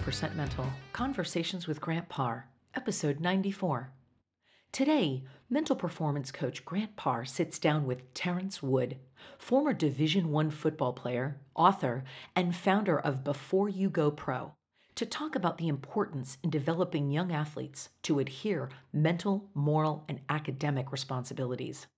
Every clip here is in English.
90% Mental Conversations with Grant Parr, episode 94. Today, mental performance coach Grant Parr sits down with Terrence Wood, former Division 1 football player, author, and founder of Before You Go Pro, to talk about the importance in developing young athletes to adhere mental, moral, and academic responsibilities.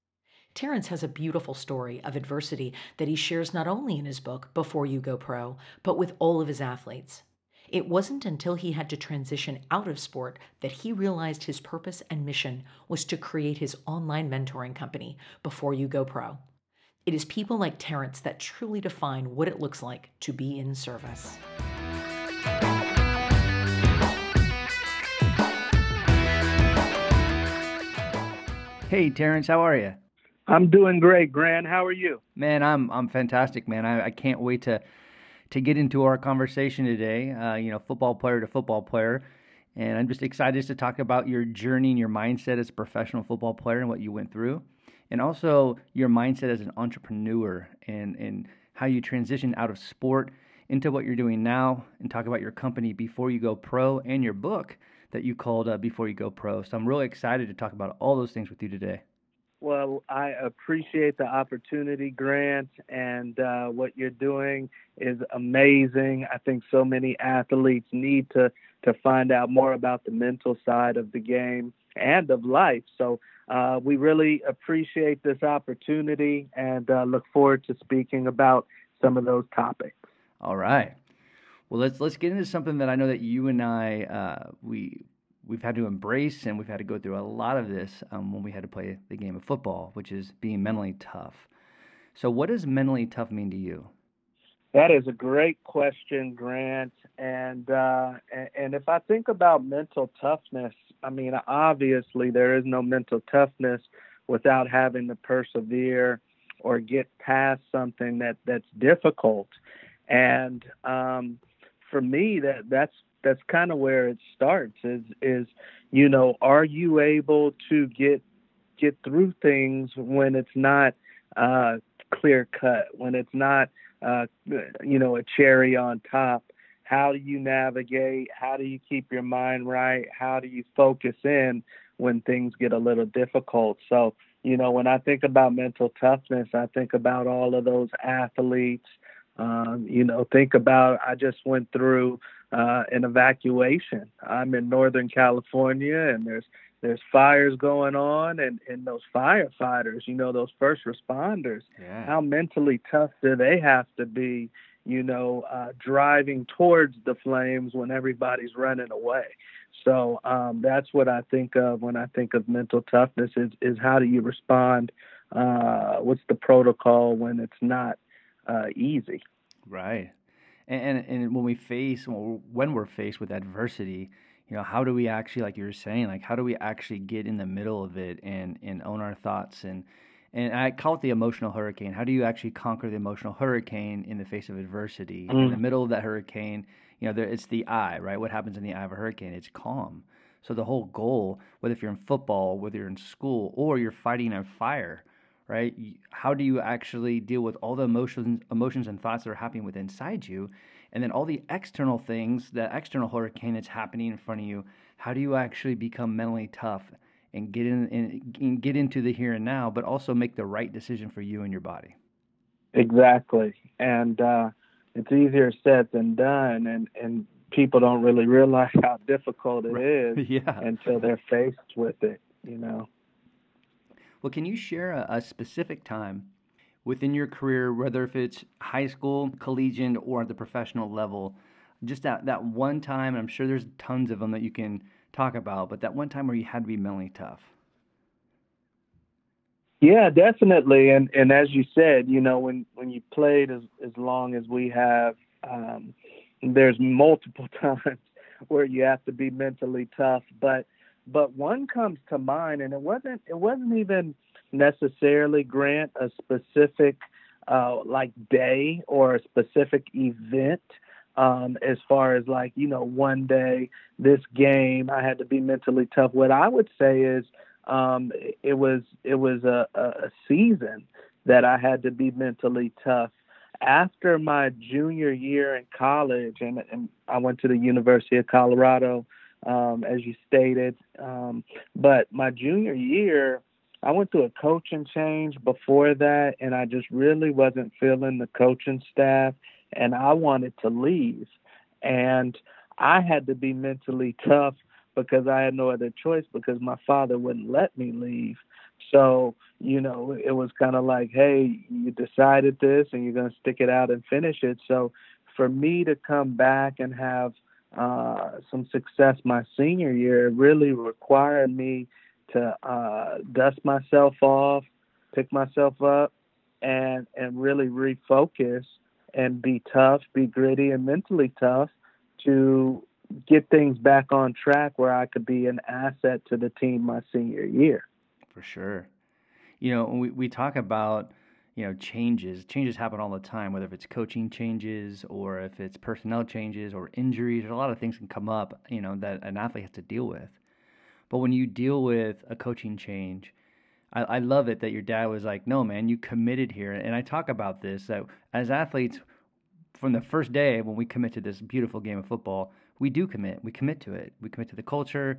Terrence has a beautiful story of adversity that he shares not only in his book, Before You Go Pro, but with all of his athletes. It wasn't until he had to transition out of sport that he realized his purpose and mission was to create his online mentoring company, Before You Go Pro. It is people like Terrence that truly define what it looks like to be in service. Hey, Terrence, how are you? I'm doing great, Grant. How are you? Man, I'm I'm fantastic, man. I, I can't wait to to get into our conversation today. Uh, you know, football player to football player, and I'm just excited to talk about your journey and your mindset as a professional football player and what you went through, and also your mindset as an entrepreneur and and how you transitioned out of sport into what you're doing now, and talk about your company before you go pro and your book that you called uh, before you go pro. So I'm really excited to talk about all those things with you today. Well, I appreciate the opportunity, Grant, and uh, what you're doing is amazing. I think so many athletes need to to find out more about the mental side of the game and of life. So uh, we really appreciate this opportunity and uh, look forward to speaking about some of those topics. All right. Well, let's let's get into something that I know that you and I uh, we we've had to embrace and we've had to go through a lot of this um, when we had to play the game of football, which is being mentally tough. So, what does mentally tough mean to you? That is a great question, Grant. And uh, and if I think about mental toughness, I mean, obviously there is no mental toughness without having to persevere or get past something that that's difficult. And um, for me, that that's that's kind of where it starts is is you know are you able to get get through things when it's not uh clear cut when it's not uh you know a cherry on top? How do you navigate? How do you keep your mind right? How do you focus in when things get a little difficult? So you know when i think about mental toughness i think about all of those athletes um, you know think about i just went through uh, an evacuation. I'm in Northern California, and there's there's fires going on, and and those firefighters, you know, those first responders, yeah. how mentally tough do they have to be? You know, uh, driving towards the flames when everybody's running away. So um, that's what I think of when I think of mental toughness. Is is how do you respond? Uh, what's the protocol when it's not uh, easy? Right. And, and when we face when we're faced with adversity, you know, how do we actually, like you were saying, like how do we actually get in the middle of it and and own our thoughts and and I call it the emotional hurricane. How do you actually conquer the emotional hurricane in the face of adversity? Mm. In the mm. middle of that hurricane, you know, there, it's the eye, right? What happens in the eye of a hurricane? It's calm. So the whole goal, whether if you're in football, whether you're in school, or you're fighting a fire, right? How do you actually deal with all the emotions, emotions and thoughts that are happening within inside you, and then all the external things, the external hurricane that's happening in front of you? How do you actually become mentally tough and get in and get into the here and now, but also make the right decision for you and your body? Exactly, and uh, it's easier said than done, and and people don't really realize how difficult it is yeah. until they're faced with it. You know. Well, can you share a, a specific time within your career, whether if it's high school, collegiate, or at the professional level, just that, that one time, I'm sure there's tons of them that you can talk about, but that one time where you had to be mentally tough? Yeah, definitely. And and as you said, you know, when when you played as as long as we have, um, there's multiple times where you have to be mentally tough. But but one comes to mind, and it wasn't it wasn't even necessarily grant a specific uh, like day or a specific event. Um, as far as like you know, one day this game I had to be mentally tough. What I would say is um, it was it was a, a season that I had to be mentally tough after my junior year in college, and, and I went to the University of Colorado, um, as you stated. Um, but my junior year, I went through a coaching change before that, and I just really wasn't feeling the coaching staff, and I wanted to leave. And I had to be mentally tough because I had no other choice because my father wouldn't let me leave. So, you know, it was kind of like, hey, you decided this and you're going to stick it out and finish it. So, for me to come back and have uh, some success my senior year, really required me to uh, dust myself off, pick myself up, and and really refocus and be tough, be gritty, and mentally tough to get things back on track where I could be an asset to the team my senior year. For sure. You know, we, we talk about, you know, changes. Changes happen all the time, whether if it's coaching changes or if it's personnel changes or injuries. a lot of things can come up, you know, that an athlete has to deal with. But when you deal with a coaching change, I, I love it that your dad was like, no, man, you committed here. And I talk about this that as athletes, from the first day when we commit to this beautiful game of football, we do commit. We commit to it. We commit to the culture,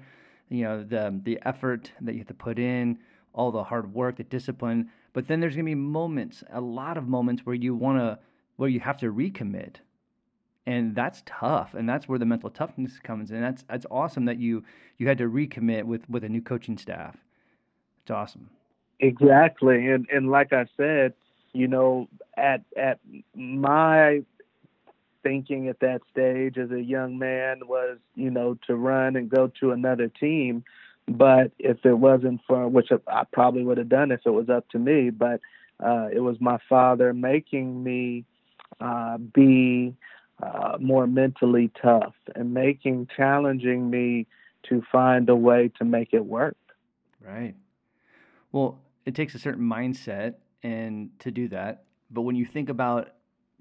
you know, the the effort that you have to put in, all the hard work, the discipline. But then there's gonna be moments, a lot of moments where you wanna where you have to recommit. And that's tough. And that's where the mental toughness comes in. That's that's awesome that you you had to recommit with with a new coaching staff. It's awesome. Exactly. And and like I said, you know, at at my thinking at that stage as a young man was, you know, to run and go to another team. But if it wasn't for, which I probably would have done if it was up to me, but uh, it was my father making me uh, be uh, more mentally tough and making, challenging me to find a way to make it work. Right. Well, it takes a certain mindset and to do that. But when you think about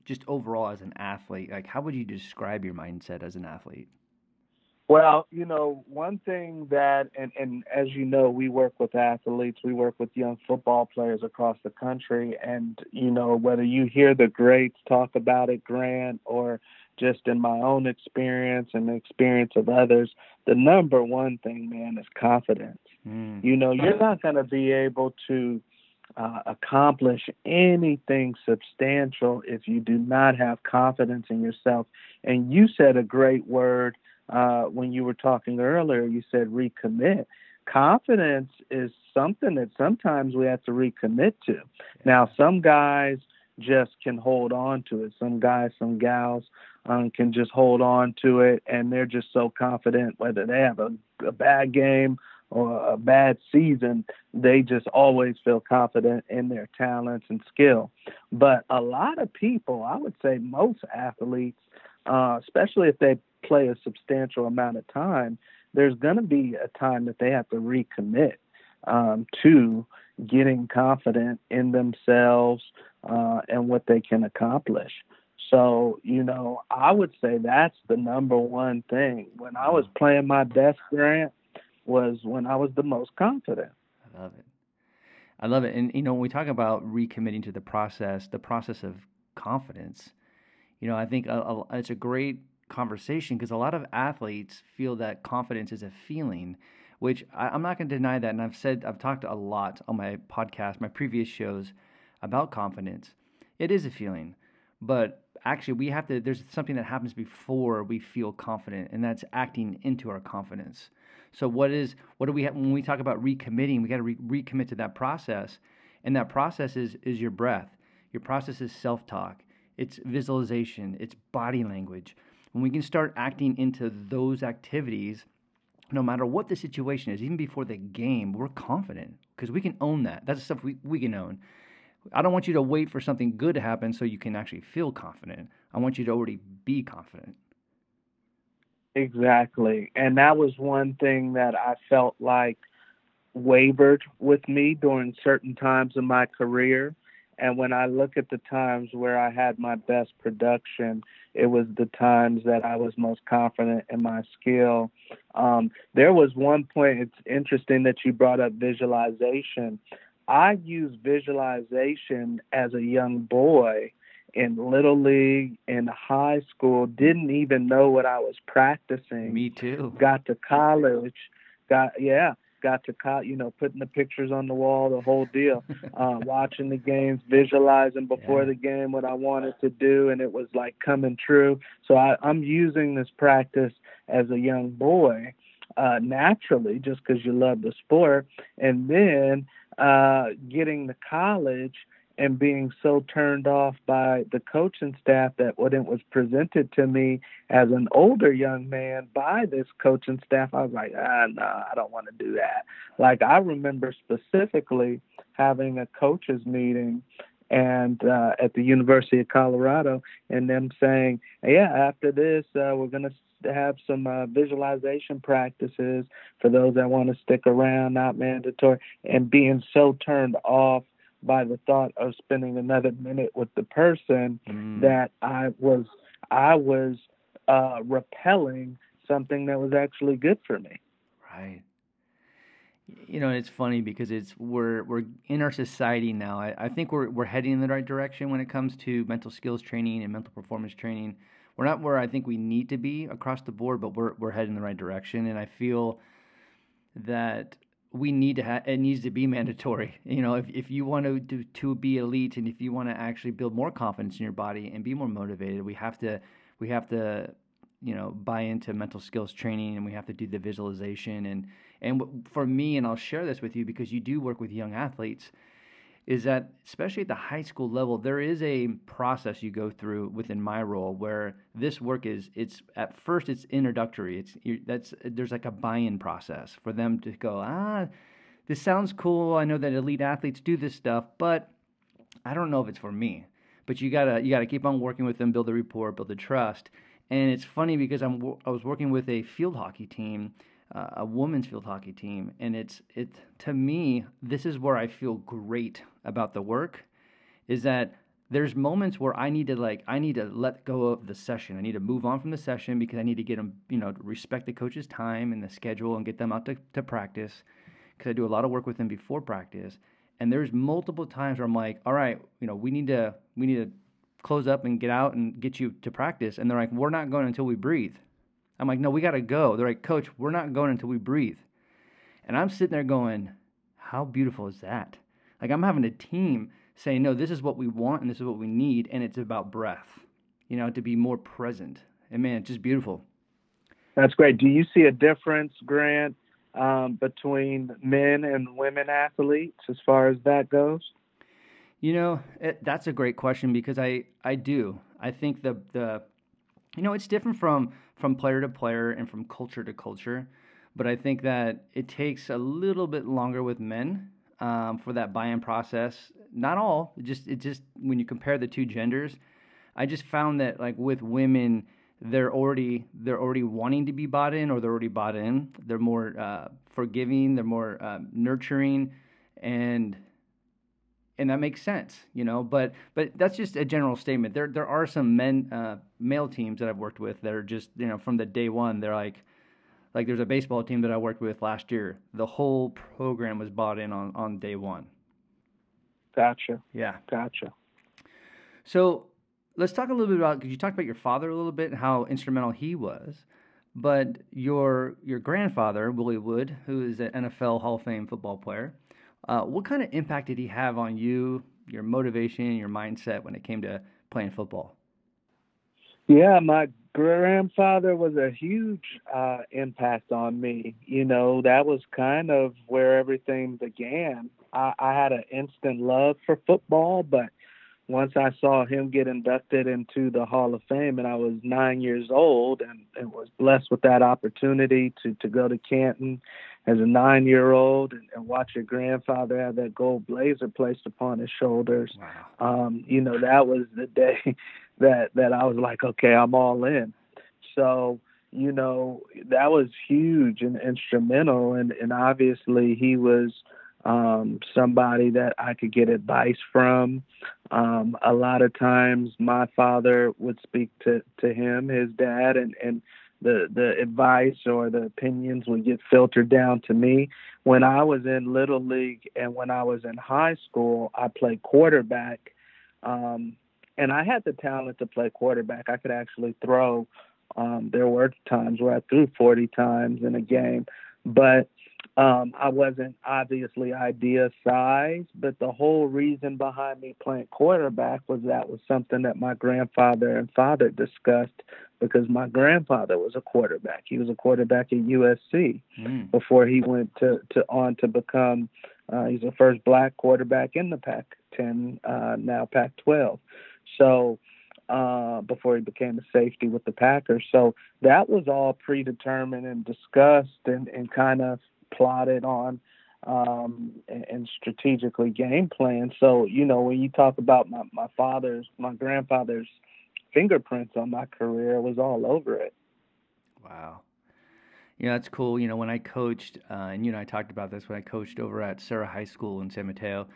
just overall as an athlete, like how would you describe your mindset as an athlete? Well, you know, one thing that, and, and as you know, we work with athletes, we work with young football players across the country. And, you know, whether you hear the greats talk about it, Grant, or just in my own experience and the experience of others, the number one thing, man, is confidence. Mm. You know, you're not going to be able to uh, accomplish anything substantial if you do not have confidence in yourself. And you said a great word uh, when you were talking earlier. You said recommit. Confidence is something that sometimes we have to recommit to. Now, some guys just can hold on to it. Some guys, some gals um, can just hold on to it, and they're just so confident whether they have a, a bad game or a bad season, they just always feel confident in their talents and skill. But a lot of people, I would say most athletes, uh, especially if they play a substantial amount of time, there's going to be a time that they have to recommit um, to getting confident in themselves uh, and what they can accomplish. So, you know, I would say that's the number one thing. When I was playing my best, Grant, was when I was the most confident. I love it. I love it. And, you know, when we talk about recommitting to the process, the process of confidence, you know, I think a, a, it's a great conversation because a lot of athletes feel that confidence is a feeling, which I, am not going to deny that. And I've said, I've talked a lot on my podcast, my previous shows about confidence. It is a feeling, but actually, we have to, there's something that happens before we feel confident, and that's acting into our confidence. So what is what do we have when we talk about recommitting? We got to re- recommit to that process, and that process is is your breath. Your process is self talk. It's visualization. It's body language. When we can start acting into those activities, no matter what the situation is, even before the game, we're confident because we can own that. That's stuff we, we can own. I don't want you to wait for something good to happen so you can actually feel confident. I want you to already be confident. Exactly. And that was one thing that I felt like wavered with me during certain times of my career. And when I look at the times where I had my best production, it was the times that I was most confident in my skill. Um, there was one point, it's interesting that you brought up visualization. I used visualization as a young boy in little league, in high school, didn't even know what I was practicing. Me too. Got to college, got yeah, got to co- you know putting the pictures on the wall, the whole deal. uh, watching the games, visualizing before yeah. the game what I wanted to do, and it was like coming true. So I, I'm using this practice as a young boy uh, naturally, just because you love the sport, and then uh, getting to college and being so turned off by the coaching staff that when it was presented to me as an older young man by this coaching staff, I was like, ah, no, I don't want to do that. Like I remember specifically having a coaches meeting and uh, at the University of Colorado, and them saying, "Yeah, after this, uh, we're going to have some uh, visualization practices for those that want to stick around, not mandatory." And being so turned off by the thought of spending another minute with the person mm. that I was I was uh, repelling something that was actually good for me. Right. You know, it's funny because it's we're we're in our society now. I, I think we're we're heading in the right direction when it comes to mental skills training and mental performance training. We're not where I think we need to be across the board, but we're we're heading in the right direction. And I feel that we need to have it needs to be mandatory. You know if, if you want to do, to be elite and if you want to actually build more confidence in your body and be more motivated we have to we have to you know buy into mental skills training and we have to do the visualization. And and for me and I'll share this with you because you do work with young athletes is that especially at the high school level there is a process you go through within my role where this work is it's at first it's introductory. It's that's there's like a buy-in process for them to go ah this sounds cool. I know that elite athletes do this stuff but i don't know if it's for me. But you gotta you gotta keep on working with them build the rapport build the trust. And it's funny because i'm i was working with a field hockey team uh, a women's field hockey team, and it's it to me this is where I feel great about the work, is that there's moments where I need to like I need to let go of the session. I need to move on from the session because I need to get them you know respect the coach's time and the schedule and get them out to, to practice because I do a lot of work with them before practice. And there's multiple times where I'm like, all right, you know, we need to we need to close up and get out and get you to practice. And they're like, we're not going until we breathe. I'm like, no, we got to go. They're like, coach, we're not going until we breathe. And I'm sitting there going, how beautiful is that? Like, I'm having a team saying, no, this is what we want and this is what we need. And it's about breath, you know, to be more present. And man, it's just beautiful. That's great. Do you see a difference, Grant, um, between men and women athletes as far as that goes? You know, it, that's a great question because I, I do. I think the, the you know, it's different from from player to player and from culture to culture, but I think that it takes a little bit longer with men um, for that buy-in process. Not all, just it just when you compare the two genders, I just found that like with women, they're already they're already wanting to be bought in or they're already bought in. They're more uh, forgiving, they're more uh, nurturing, and and that makes sense, you know. But but that's just a general statement. There there are some men uh, male teams that I've worked with that are just you know from the day one they're like like there's a baseball team that I worked with last year. The whole program was bought in on on day one. Gotcha. Yeah. Gotcha. So let's talk a little bit about because you talked about your father a little bit and how instrumental he was. But your your grandfather Willie Wood, who is an NFL Hall of Fame football player, uh, what kind of impact did he have on you, your motivation, your mindset when it came to playing football? Yeah, my grandfather was a huge uh, impact on me. You know, that was kind of where everything began. I, I had an instant love for football, but once I saw him get inducted into the Hall of Fame, and I was nine years old, and, and was blessed with that opportunity to to go to Canton as a nine year old and, and watch your grandfather have that gold blazer placed upon his shoulders. Wow. Um, you know, that was the day that that I was like, okay, I'm all in. So, you know, that was huge and instrumental and, and obviously he was um, somebody that I could get advice from. Um, a lot of times my father would speak to, to him, his dad, and, and the the advice or the opinions would get filtered down to me. When I was in little league and when I was in high school, I played quarterback. Um, and I had the talent to play quarterback. I could actually throw. Um, there were times where I threw 40 times in a game, but um, I wasn't obviously idea size, but the whole reason behind me playing quarterback was that was something that my grandfather and father discussed because my grandfather was a quarterback. He was a quarterback at USC mm. before he went to, to on to become uh, he's the first black quarterback in the Pac-10 uh, now Pac-12. So uh, before he became a safety with the Packers. So that was all predetermined and discussed and, and kind of plotted on um, and, strategically game planned. So, you know, when you talk about my, my father's, my grandfather's fingerprints on my career, was all over it. Wow. You know, that's cool. You know, when I coached, uh, and you and I talked about this when I coached over at Serra High School in San Mateo,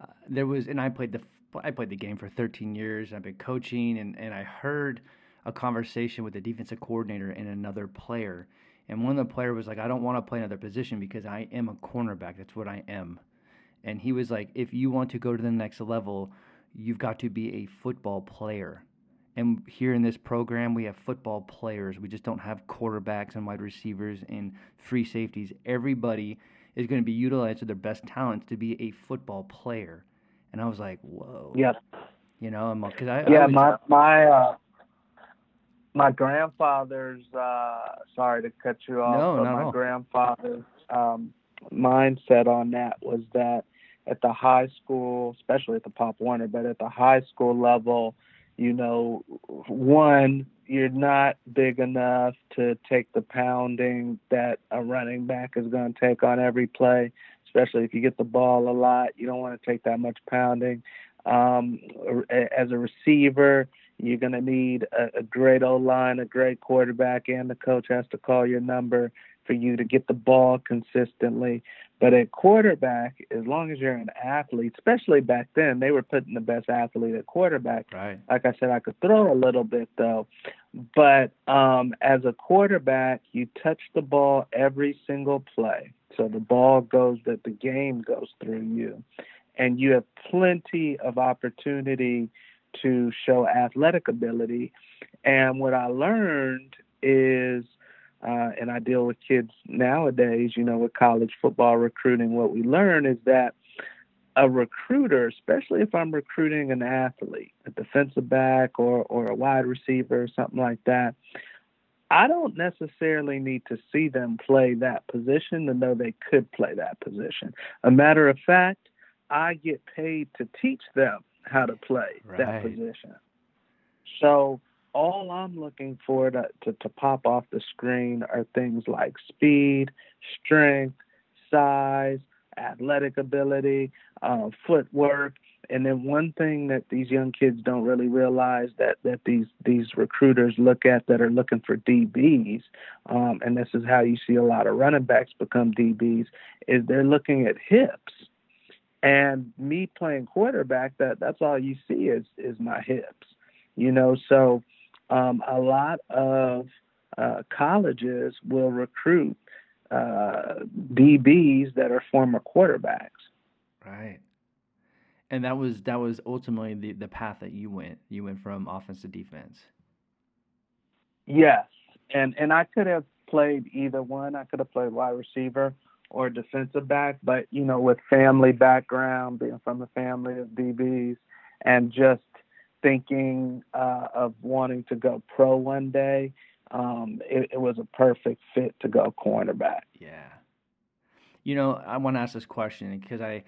uh, there was, and I played the, I played the game for 13 years. I've been coaching, and, and I heard a conversation with the defensive coordinator and another player and one of the player was like, I don't want to play another position because I am a cornerback. That's what I am. And he was like, if you want to go to the next level, you've got to be a football player. And here in this program, we have football players. We just don't have quarterbacks and wide receivers and free safeties. Everybody is going to be utilized to their best talents to be a football player. And I was like, whoa. Yeah. You know, because I yeah I was, my my uh, my grandfather's uh sorry to cut you off no, but my grandfather's um mindset on that was that at the high school especially at the pop warner but at the high school level you know one you're not big enough to take the pounding that a running back is going to take on every play especially if you get the ball a lot you don't want to take that much pounding. Um as a receiver you're going to need a, a great O line, a great quarterback, and the coach has to call your number for you to get the ball consistently. But at quarterback, as long as you're an athlete, especially back then, they were putting the best athlete at quarterback. Right. Like I said, I could throw a little bit though, but um, as a quarterback, you touch the ball every single play. So the ball goes that the game goes through you, and you have plenty of opportunity to show athletic ability. And what I learned is, uh, and I deal with kids nowadays, you know, with college football recruiting, what we learn is that a recruiter, especially if I'm recruiting an athlete, a defensive back or, or a wide receiver or something like that, I don't necessarily need to see them play that position to know they could play that position. A matter of fact, I get paid to teach them how to play right. that position. So all I'm looking for to, to, to pop off the screen are things like speed, strength, size, athletic ability, uh, footwork, and then one thing that these young kids don't really realize that that these these recruiters look at that are looking for DBs, um, and this is how you see a lot of running backs become DBs, is they're looking at hips. And me playing quarterback, that that's all you see is is my hips, you know. So um, a lot of uh, colleges will recruit uh, DBs that are former quarterbacks. Right. And that was that was ultimately the, the path that you went. You went from offense to defense. Yes, and and I could have played either one. I could have played wide receiver or defensive back, but you know, with family background, being from a family of DBs, and just thinking uh, of wanting to go pro one day, um, it, it, was a perfect fit to go cornerback. Yeah. You know, I want to ask this question because I,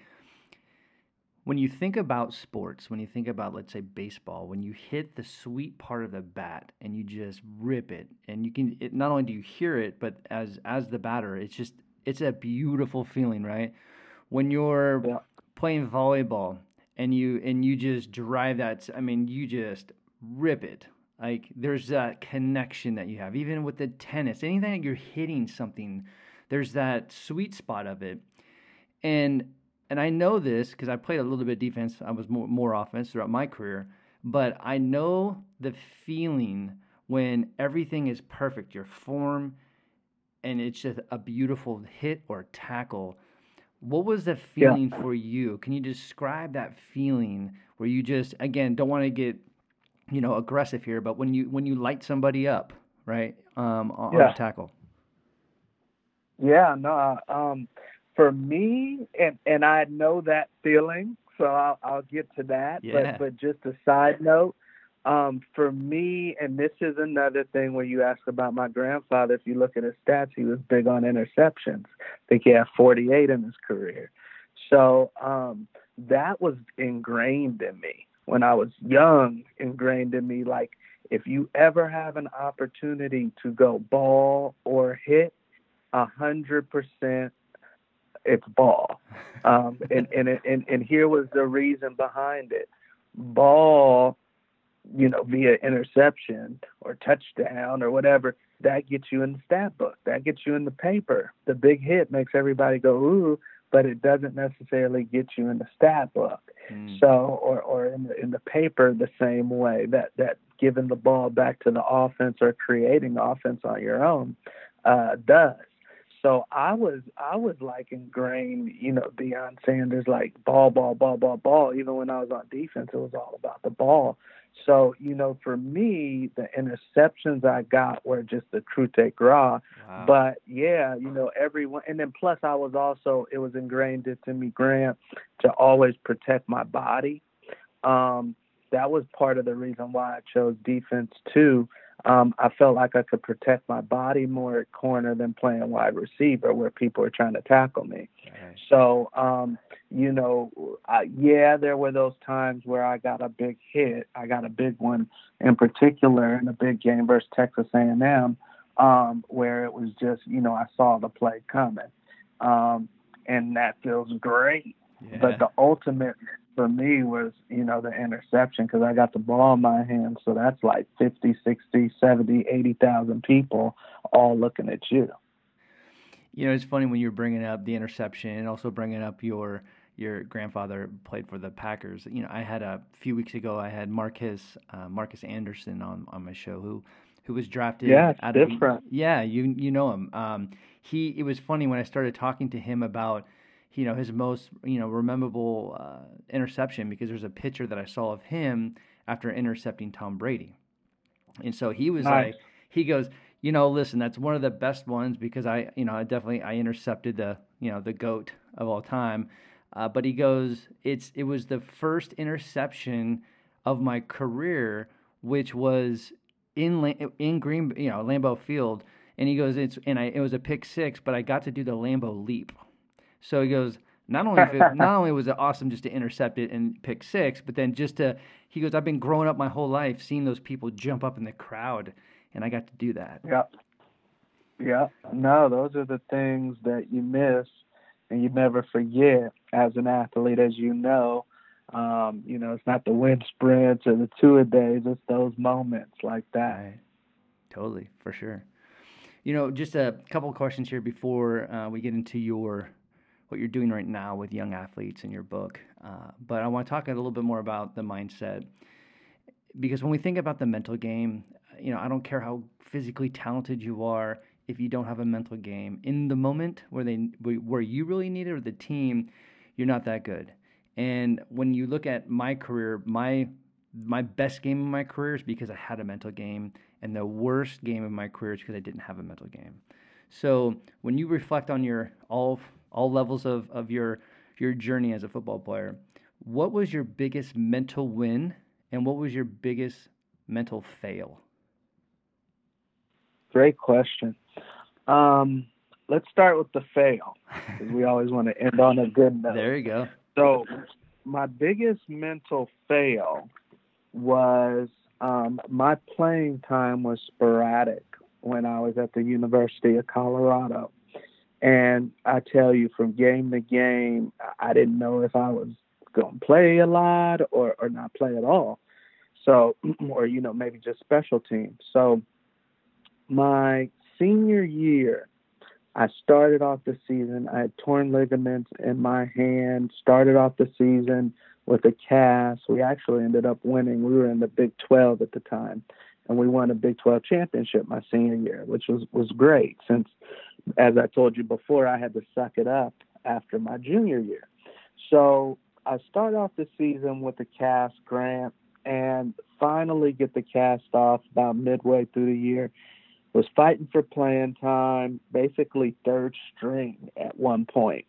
when you think about sports, when you think about, let's say, baseball, when you hit the sweet part of the bat and you just rip it, and you can, it, not only do you hear it, but as as the batter, it's just it's a beautiful feeling, right? When you're yeah. playing volleyball and you and you just drive that I mean, you just rip it. Like there's that connection that you have. Even with the tennis, anything that you're hitting something, there's that sweet spot of it. And and I know this because I played a little bit of defense. I was more more offense throughout my career, but I know the feeling when everything is perfect. Your form, and it's just a beautiful hit or tackle. What was the feeling yeah. for you? Can you describe that feeling where you just again don't want to get you know, aggressive here, but when you when you light somebody up, right, um, on, Yeah. on tackle. Yeah, no. Um, for me, and and I know that feeling, so I'll I'll get to that. Yeah. But but just a side note, um, for me, and this is another thing when you ask about my grandfather. If you look at his stats, he was big on interceptions. I think he had 48 in his career. So um, that was ingrained in me when I was young. Ingrained in me, like if you ever have an opportunity to go ball or hit a hundred percent it's ball. Um, and, and, and, and here was the reason behind it. Ball, you know, via interception or touchdown or whatever, that gets you in the stat book. That gets you in the paper. The big hit makes everybody go, ooh, but it doesn't necessarily get you in the stat book. Mm. So, or, or in the, in the paper, the same way that, that giving the ball back to the offense or creating offense on your own uh, does. So I was I was like ingrained, you know, Deion Sanders like ball, ball, ball, ball, ball. Even when I was on defense, it was all about the ball. So you know, for me, the interceptions I got were just the true take raw. Wow. But yeah, you know, everyone, and then plus I was also it was ingrained into me, Grant, to always protect my body. Um, that was part of the reason why I chose defense too. Um, I felt like I could protect my body more at corner than playing wide receiver, where people are trying to tackle me. Right. So, um, you know, I, yeah, there were those times where I got a big hit. I got a big one in particular in a big game versus Texas A&M, um, where it was just, you know, I saw the play coming, um, and that feels great. Yeah. But the ultimate for me was, you know, the interception because I got the ball in my hand. So that's like 50, 60, 70, 80,000 people all looking at you. You know, it's funny when you're bringing up the interception and also bringing up your your grandfather played for the Packers. You know, I had a few weeks ago. I had Marcus uh, Marcus Anderson on on my show who who was drafted. Yeah, out of different. yeah, you you know him. Um, he it was funny when I started talking to him about you know his most you know rememberable uh, interception because there's a picture that I saw of him after intercepting Tom Brady, and so he was Nice. like he goes you know listen that's one of the best ones because I you know I definitely I intercepted the you know the goat of all time, uh, but he goes it's it was the first interception of my career which was in in Green you know Lambeau Field and he goes it's and I it was a pick six but I got to do the Lambeau leap. So he goes, not only it, not only was it awesome just to intercept it and pick six, but then just to he goes, I've been growing up my whole life seeing those people jump up in the crowd, and I got to do that. Yeah. Yeah. No, those are the things that you miss and you never forget as an athlete, as you know. Um, you know, it's not the wind sprints or the two a days, it's those moments like that. Right. Totally, for sure. You know, just a couple of questions here before uh, we get into your what you're doing right now with young athletes in your book. Uh, but I want to talk a little bit more about the mindset because when we think about the mental game, you know, I don't care how physically talented you are if you don't have a mental game in the moment where they where you really need it or the team, you're not that good. And when you look at my career, my my best game of my career is because I had a mental game, and the worst game of my career is because I didn't have a mental game. So when you reflect on your all all levels of, of your your journey as a football player, what was your biggest mental win and what was your biggest mental fail? Great question. Um, let's start with the fail because we always want to end on a good note. There you go. So, my biggest mental fail was um, my playing time was sporadic when I was at the University of Colorado. And I tell you, from game to game, I didn't know if I was going to play a lot or, or not play at all. So, or, you know, maybe just special teams. So, my senior year, I started off the season. I had torn ligaments in my hand. Started off the season with a cast. We actually ended up winning. We were in the Big 12 at the time, and we won a Big 12 championship my senior year, which was was great. Since, as I told you before, I had to suck it up after my junior year. So I start off the season with a cast grant, and finally get the cast off about midway through the year. Was fighting for playing time, basically third string at one point.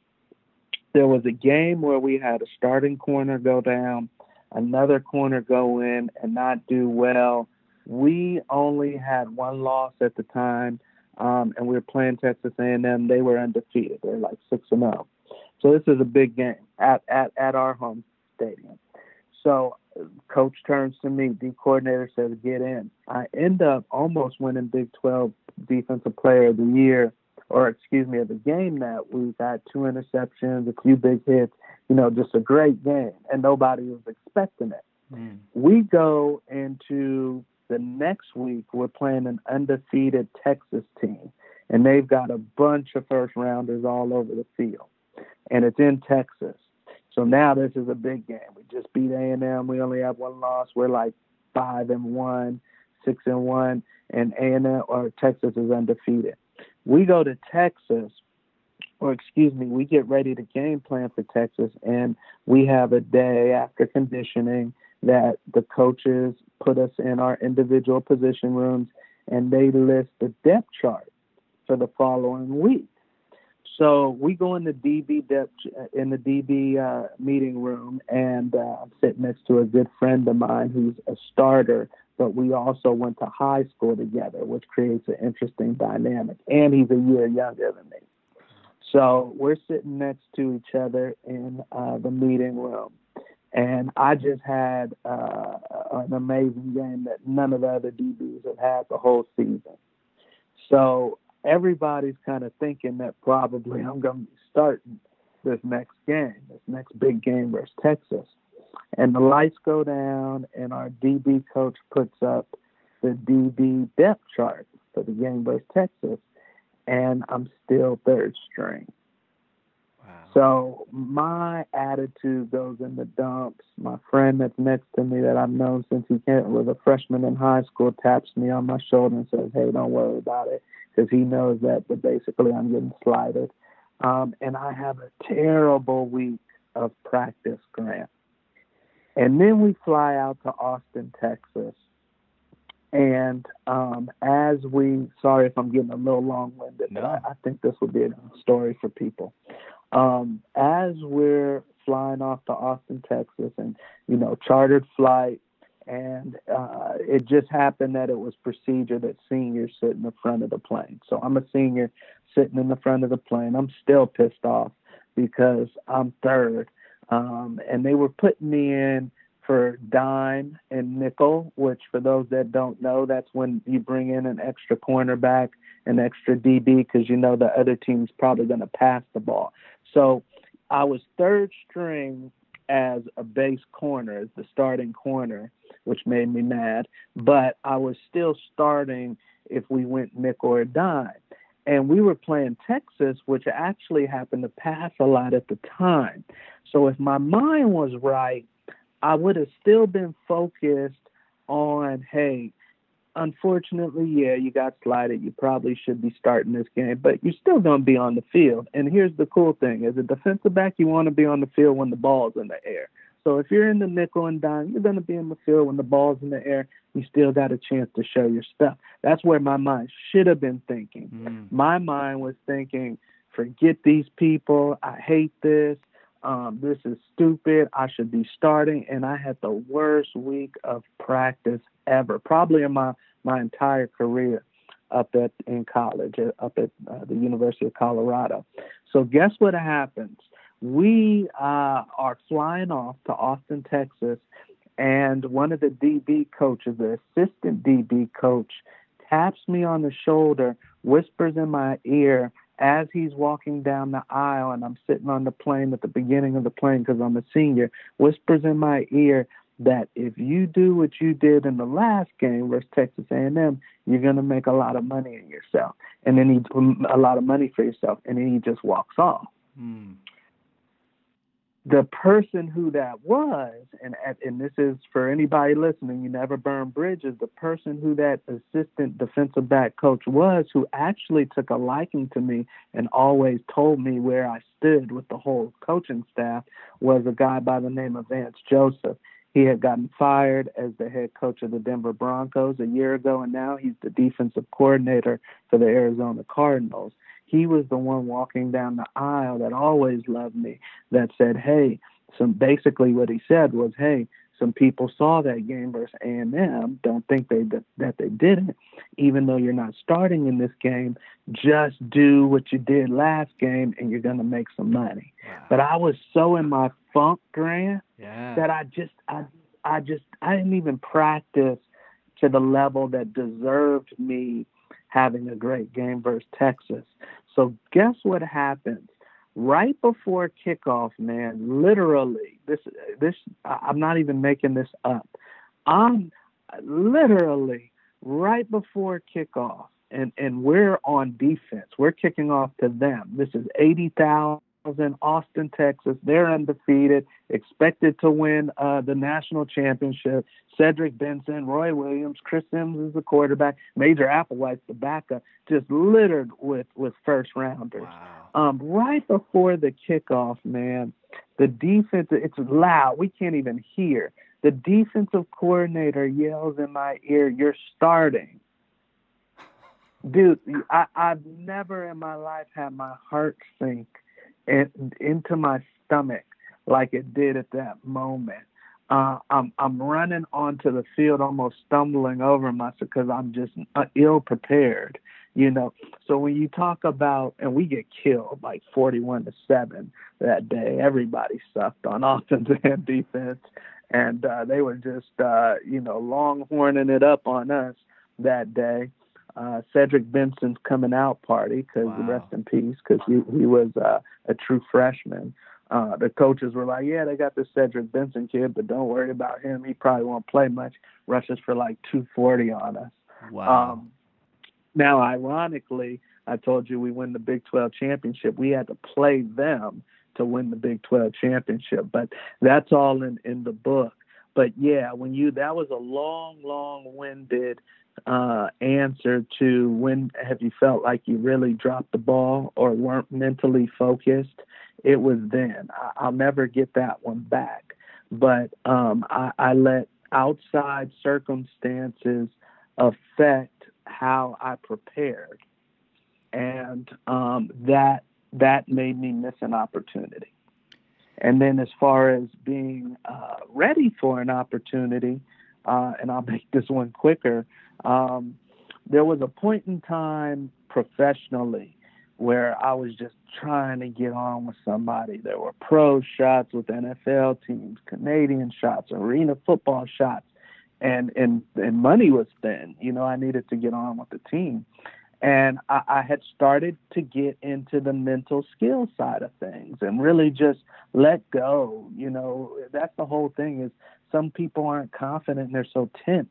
There was a game where we had a starting corner go down, another corner go in and not do well. We only had one loss at the time, um, and we were playing Texas A&M. They were undefeated. They're like six and zero. So this is a big game at at at our home stadium. So coach turns to me, D coordinator says, get in. I end up almost winning Big 12 Defensive Player of the Year, or excuse me, of the game that. I had two interceptions, a few big hits, you know, just a great game, and nobody was expecting it. Mm. We go into the next week, we're playing an undefeated Texas team, and they've got a bunch of first rounders all over the field, and it's in Texas. So now this is a big game. We just beat A and M. We only have one loss. We're like five and one, six and one, and A and M or Texas is undefeated. We go to Texas, or excuse me, we get ready to game plan for Texas, and we have a day after conditioning that the coaches put us in our individual position rooms, and they list the depth chart for the following week. So we go in the DB depth in the DB uh, meeting room, and uh, I'm sitting next to a good friend of mine who's a starter, but we also went to high school together, which creates an interesting dynamic. And he's a year younger than me. So we're sitting next to each other in uh, the meeting room. And I just had uh, an amazing game that none of the other DBs have had the whole season. So everybody's kind of thinking that probably I'm going to be starting this next game, this next big game versus Texas. And the lights go down, and our DB coach puts up the DB depth chart for the game versus Texas, and I'm still third string. So my attitude goes in the dumps. My friend that's next to me that I've known since he was a freshman in high school taps me on my shoulder and says, "Hey, don't worry about it," because he knows that. But basically, I'm getting slighted, um, and I have a terrible week of practice, Grant. And then we fly out to Austin, Texas. And um, as we, sorry if I'm getting a little long winded, no. but I, I think this would be a story for people. Um, as we're flying off to Austin, Texas, and you know, chartered flight, and uh, it just happened that it was procedure that seniors sit in the front of the plane. So I'm a senior sitting in the front of the plane. I'm still pissed off because I'm third, um, and they were putting me in for dime and nickel, which for those that don't know, that's when you bring in an extra cornerback, an extra DB, because you know the other team's probably going to pass the ball. So I was third string as a base corner, as the starting corner, which made me mad. But I was still starting if we went nickel or dime. And we were playing Texas, which actually happened to pass a lot at the time. So if my mind was right, I would have still been focused on, hey, unfortunately, yeah, you got slighted. You probably should be starting this game, but you're still going to be on the field. And here's the cool thing: as a defensive back, you want to be on the field when the ball's in the air. So if you're in the nickel and dime, you're going to be in the field when the ball's in the air. You still got a chance to show your stuff. That's where my mind should have been thinking. Mm. My mind was thinking, forget these people. I hate this. Um, this is stupid. I should be starting. And I had the worst week of practice ever, probably in my, my entire career up at in college, uh, up at uh, the University of Colorado. So guess what happens? We uh, are flying off to Austin, Texas, and one of the DB coaches, the assistant DB coach, taps me on the shoulder, whispers in my ear, as he's walking down the aisle and I'm sitting on the plane at the beginning of the plane because I'm a senior, whispers in my ear that if you do what you did in the last game versus Texas A&M, you're going to make a lot of money in yourself, and then he a lot of money for yourself, and then he just walks off. Mm the person who that was, and and this is for anybody listening, you never burn bridges. The person who that assistant defensive back coach was, who actually took a liking to me and always told me where I stood with the whole coaching staff, was a guy by the name of Vance Joseph. He had gotten fired as the head coach of the Denver Broncos a year ago, and now he's the defensive coordinator for the Arizona Cardinals. He was the one walking down the aisle that always loved me, that said, Hey, some basically what he said was, Hey, some people saw that game versus A&M. Don't think they that they didn't. Even though you're not starting in this game, just do what you did last game, and you're gonna make some money. Wow. But I was so in my funk, Grant, yeah. that I just I I just I didn't even practice to the level that deserved me having a great game versus Texas. So guess what happens? Right before kickoff, man, literally, this this I'm not even making this up. I'm literally right before kickoff and and we're on defense. We're kicking off to them. This is 80,000 was in Austin, Texas. They're undefeated, expected to win uh, the national championship. Cedric Benson, Roy Williams, Chris Simms is the quarterback. Major Applewhite's the backup. Just littered with with first rounders. Wow. Um, right before the kickoff, man, the defense. It's loud. We can't even hear. The defensive coordinator yells in my ear, "You're starting." Dude, I, I've never in my life had my heart sink in, into my stomach like it did at that moment. Uh, I'm I'm running onto the field, almost stumbling over myself because I'm just uh, ill prepared, you know. So when you talk about, and we get killed like 41 to seven that day. Everybody sucked on offense and defense, and uh, they were just, uh, you know, longhorning it up on us that day uh, Cedric Benson's coming out party because wow. rest in peace because he he was uh, a true freshman. Uh, the coaches were like, yeah, they got this Cedric Benson kid, but don't worry about him. He probably won't play much. Rushes for like 240 on us. Wow. Um, now, ironically, I told you we win the Big 12 championship. We had to play them to win the Big 12 championship, but that's all in in the book. But yeah, when you that was a long, long-winded uh, answer to when have you felt like you really dropped the ball or weren't mentally focused, it was then. I, will never get that one back. But um, I, I let outside circumstances affect how I prepared, and um, that that made me miss an opportunity. And then, as far as being uh, ready for an opportunity, uh, and I'll make this one quicker. Um, there was a point in time professionally where I was just trying to get on with somebody. There were pro shots with NFL teams, Canadian shots, arena football shots, and and and money was thin. You know, I needed to get on with the team, and I, I had started to get into the mental skill side of things and really just let go. You know, that's the whole thing. Is some people aren't confident and they're so tense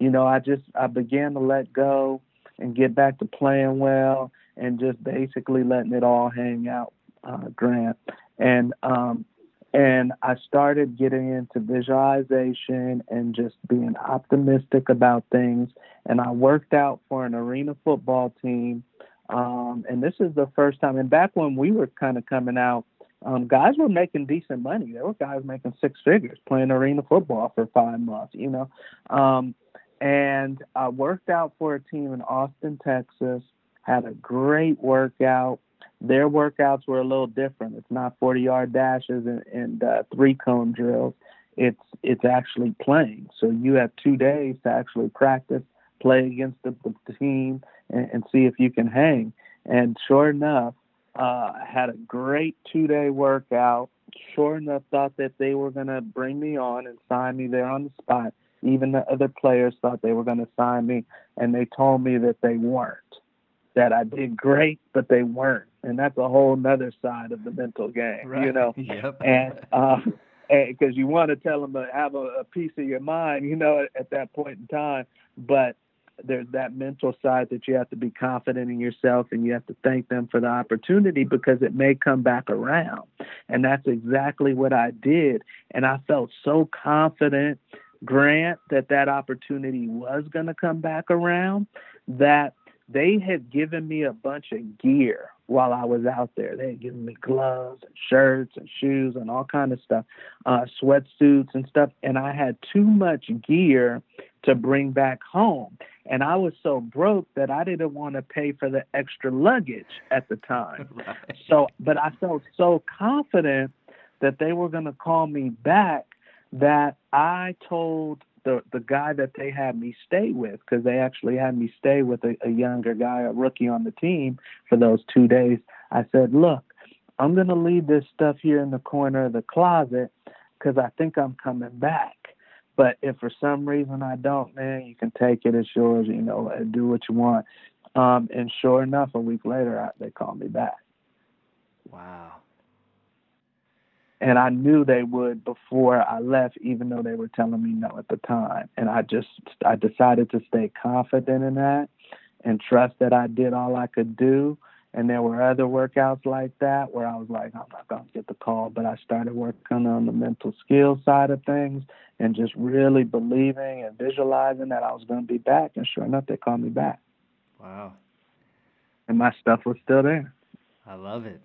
you know, I just I began to let go and get back to playing well and just basically letting it all hang out, uh, Grant. And um, and I started getting into visualization and just being optimistic about things. And I worked out for an arena football team. Um, and this is the first time. And back when we were kind of coming out, um, guys were making decent money. There were guys making six figures playing arena football for five months, you know. Um, and I worked out for a team in Austin, Texas. Had a great workout. Their workouts were a little different. It's not 40 yard dashes and, and uh, three cone drills. It's it's actually playing. So you have two days to actually practice, play against the, the team, and, and, see if you can hang. And sure enough, uh, I had a great two day workout. Sure enough, thought that they were going to bring me on and sign me there on the spot. Even the other players thought they were going to sign me, and they told me that they weren't. That I did great, but they weren't, and that's a whole other side of the mental game, right. you know. Yep. And um, because you want to tell them to have a, a piece of your mind, you know, at, at that point in time, but there's that mental side that you have to be confident in yourself and you have to thank them for the opportunity because it may come back around. And that's exactly what I did. And I felt so confident grant that that opportunity was going to come back around, that they had given me a bunch of gear while I was out there. They had given me gloves and shirts and shoes and all kind of stuff, uh, sweatsuits and stuff. And I had too much gear to bring back home. And I was so broke that I didn't want to pay for the extra luggage at the time. right. So, but I felt so confident that they were going to call me back that I told the the guy that they had me stay with because they actually had me stay with a, a younger guy, a rookie on the team for those two days. I said, look, I'm gonna leave this stuff here in the corner of the closet because I think I'm coming back. But if for some reason I don't, man, you can take it. It's yours. You know, and do what you want. Um, and sure enough, a week later, I, they called me back. Wow and I knew they would before I left, even though they were telling me no at the time. And I just I decided to stay confident in that and trust that I did all I could do. And there were other workouts like that where I was like, I'm not gonna get the call, but I started working on the mental skill side of things and just really believing and visualizing that I was gonna be back. And sure enough, they called me back. Wow. And my stuff was still there. I love it.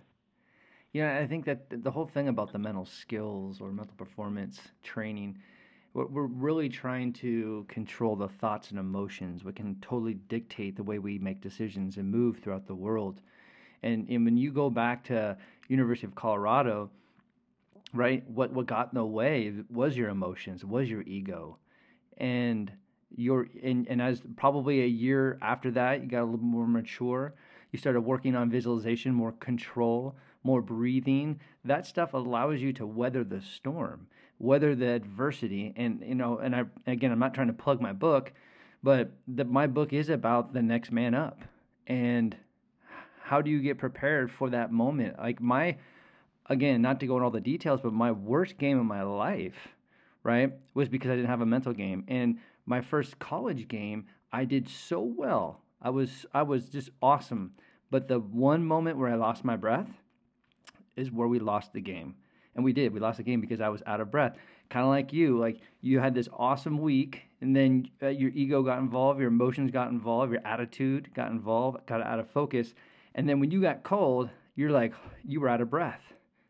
Yeah, I think that the whole thing about the mental skills or mental performance training, we're really trying to control the thoughts and emotions, what can totally dictate the way we make decisions and move throughout the world. And, and when you go back to University of Colorado, right, what, what got in the way was your emotions, was your ego. And your and, and as probably a year after that, you got a little more mature. You started working on visualization, more control, more breathing. That stuff allows you to weather the storm, weather the adversity. And you know, and I again, I'm not trying to plug my book, but the, my book is about the next man up and how do you get prepared for that moment? Like my again, not to go into all the details, but my worst game of my life, right, was because I didn't have a mental game. And my first college game, I did so well. I was I was just awesome. But the one moment where I lost my breath, is where we lost the game. And we did. We lost the game because I was out of breath. Kind of like you, like you had this awesome week, and then uh, your ego got involved, your emotions got involved, your attitude got involved, got out of focus. And then when you got cold, you're like, you were out of breath.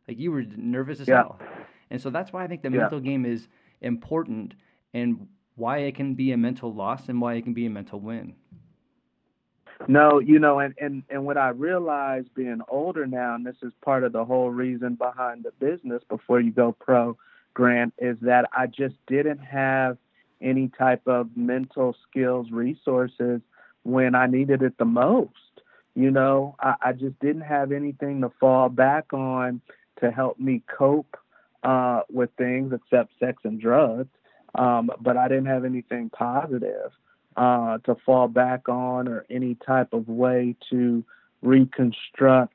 Like you were nervous as yeah. hell. And so that's why I think the yeah. mental game is important and why it can be a mental loss and why it can be a mental win. No, you know, and, and, and what I realized being older now, and this is part of the whole reason behind the business before you go pro, Grant, is that I just didn't have any type of mental skills resources when I needed it the most. You know, I, I just didn't have anything to fall back on to help me cope uh, with things except sex and drugs. Um, but I didn't have anything positive uh, to fall back on or any type of way to reconstruct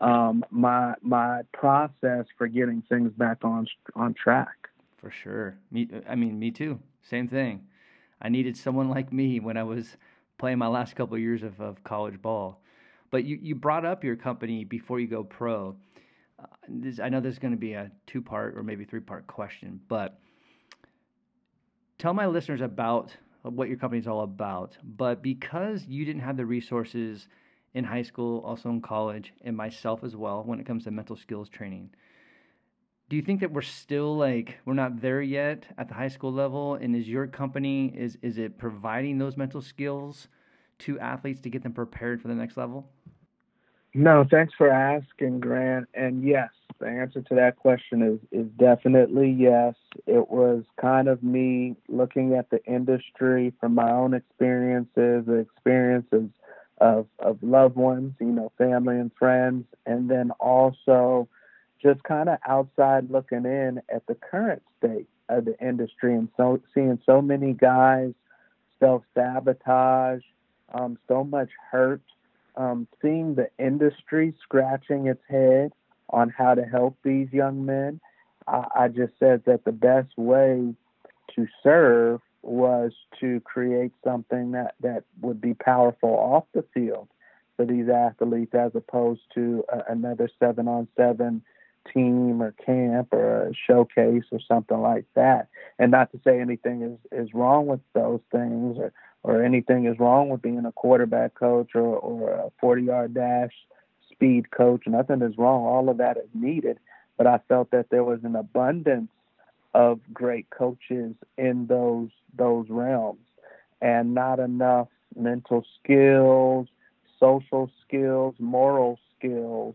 um, my my process for getting things back on on track. For sure. Me, I mean, me too. Same thing. I needed someone like me when I was playing my last couple of years of, of college ball. But you, you brought up your company before you go pro. Uh, this, I know this is going to be a two part or maybe three part question, but tell my listeners about what your company is all about. But because you didn't have the resources in high school, also in college, and myself as well, when it comes to mental skills training, do you think that we're still like we're not there yet at the high school level? And is your company is is it providing those mental skills to athletes to get them prepared for the next level? No, thanks for asking, Grant. And yes, the answer to that question is is definitely yes. It was kind of me looking at the industry from my own experiences, the experiences of of loved ones, you know, family and friends, and then also just kind of outside looking in at the current state of the industry and so seeing so many guys self sabotage, um, so much hurt um, seeing the industry scratching its head on how to help these young men, I, I just said that the best way to serve was to create something that, that would be powerful off the field for these athletes as opposed to a, another seven on seven team or camp or a showcase or something like that. And not to say anything is, is wrong with those things or, or anything is wrong with being a quarterback coach or, or a 40 yard dash speed coach. Nothing is wrong. All of that is needed. But I felt that there was an abundance of great coaches in those those realms, and not enough mental skills, social skills, moral skills,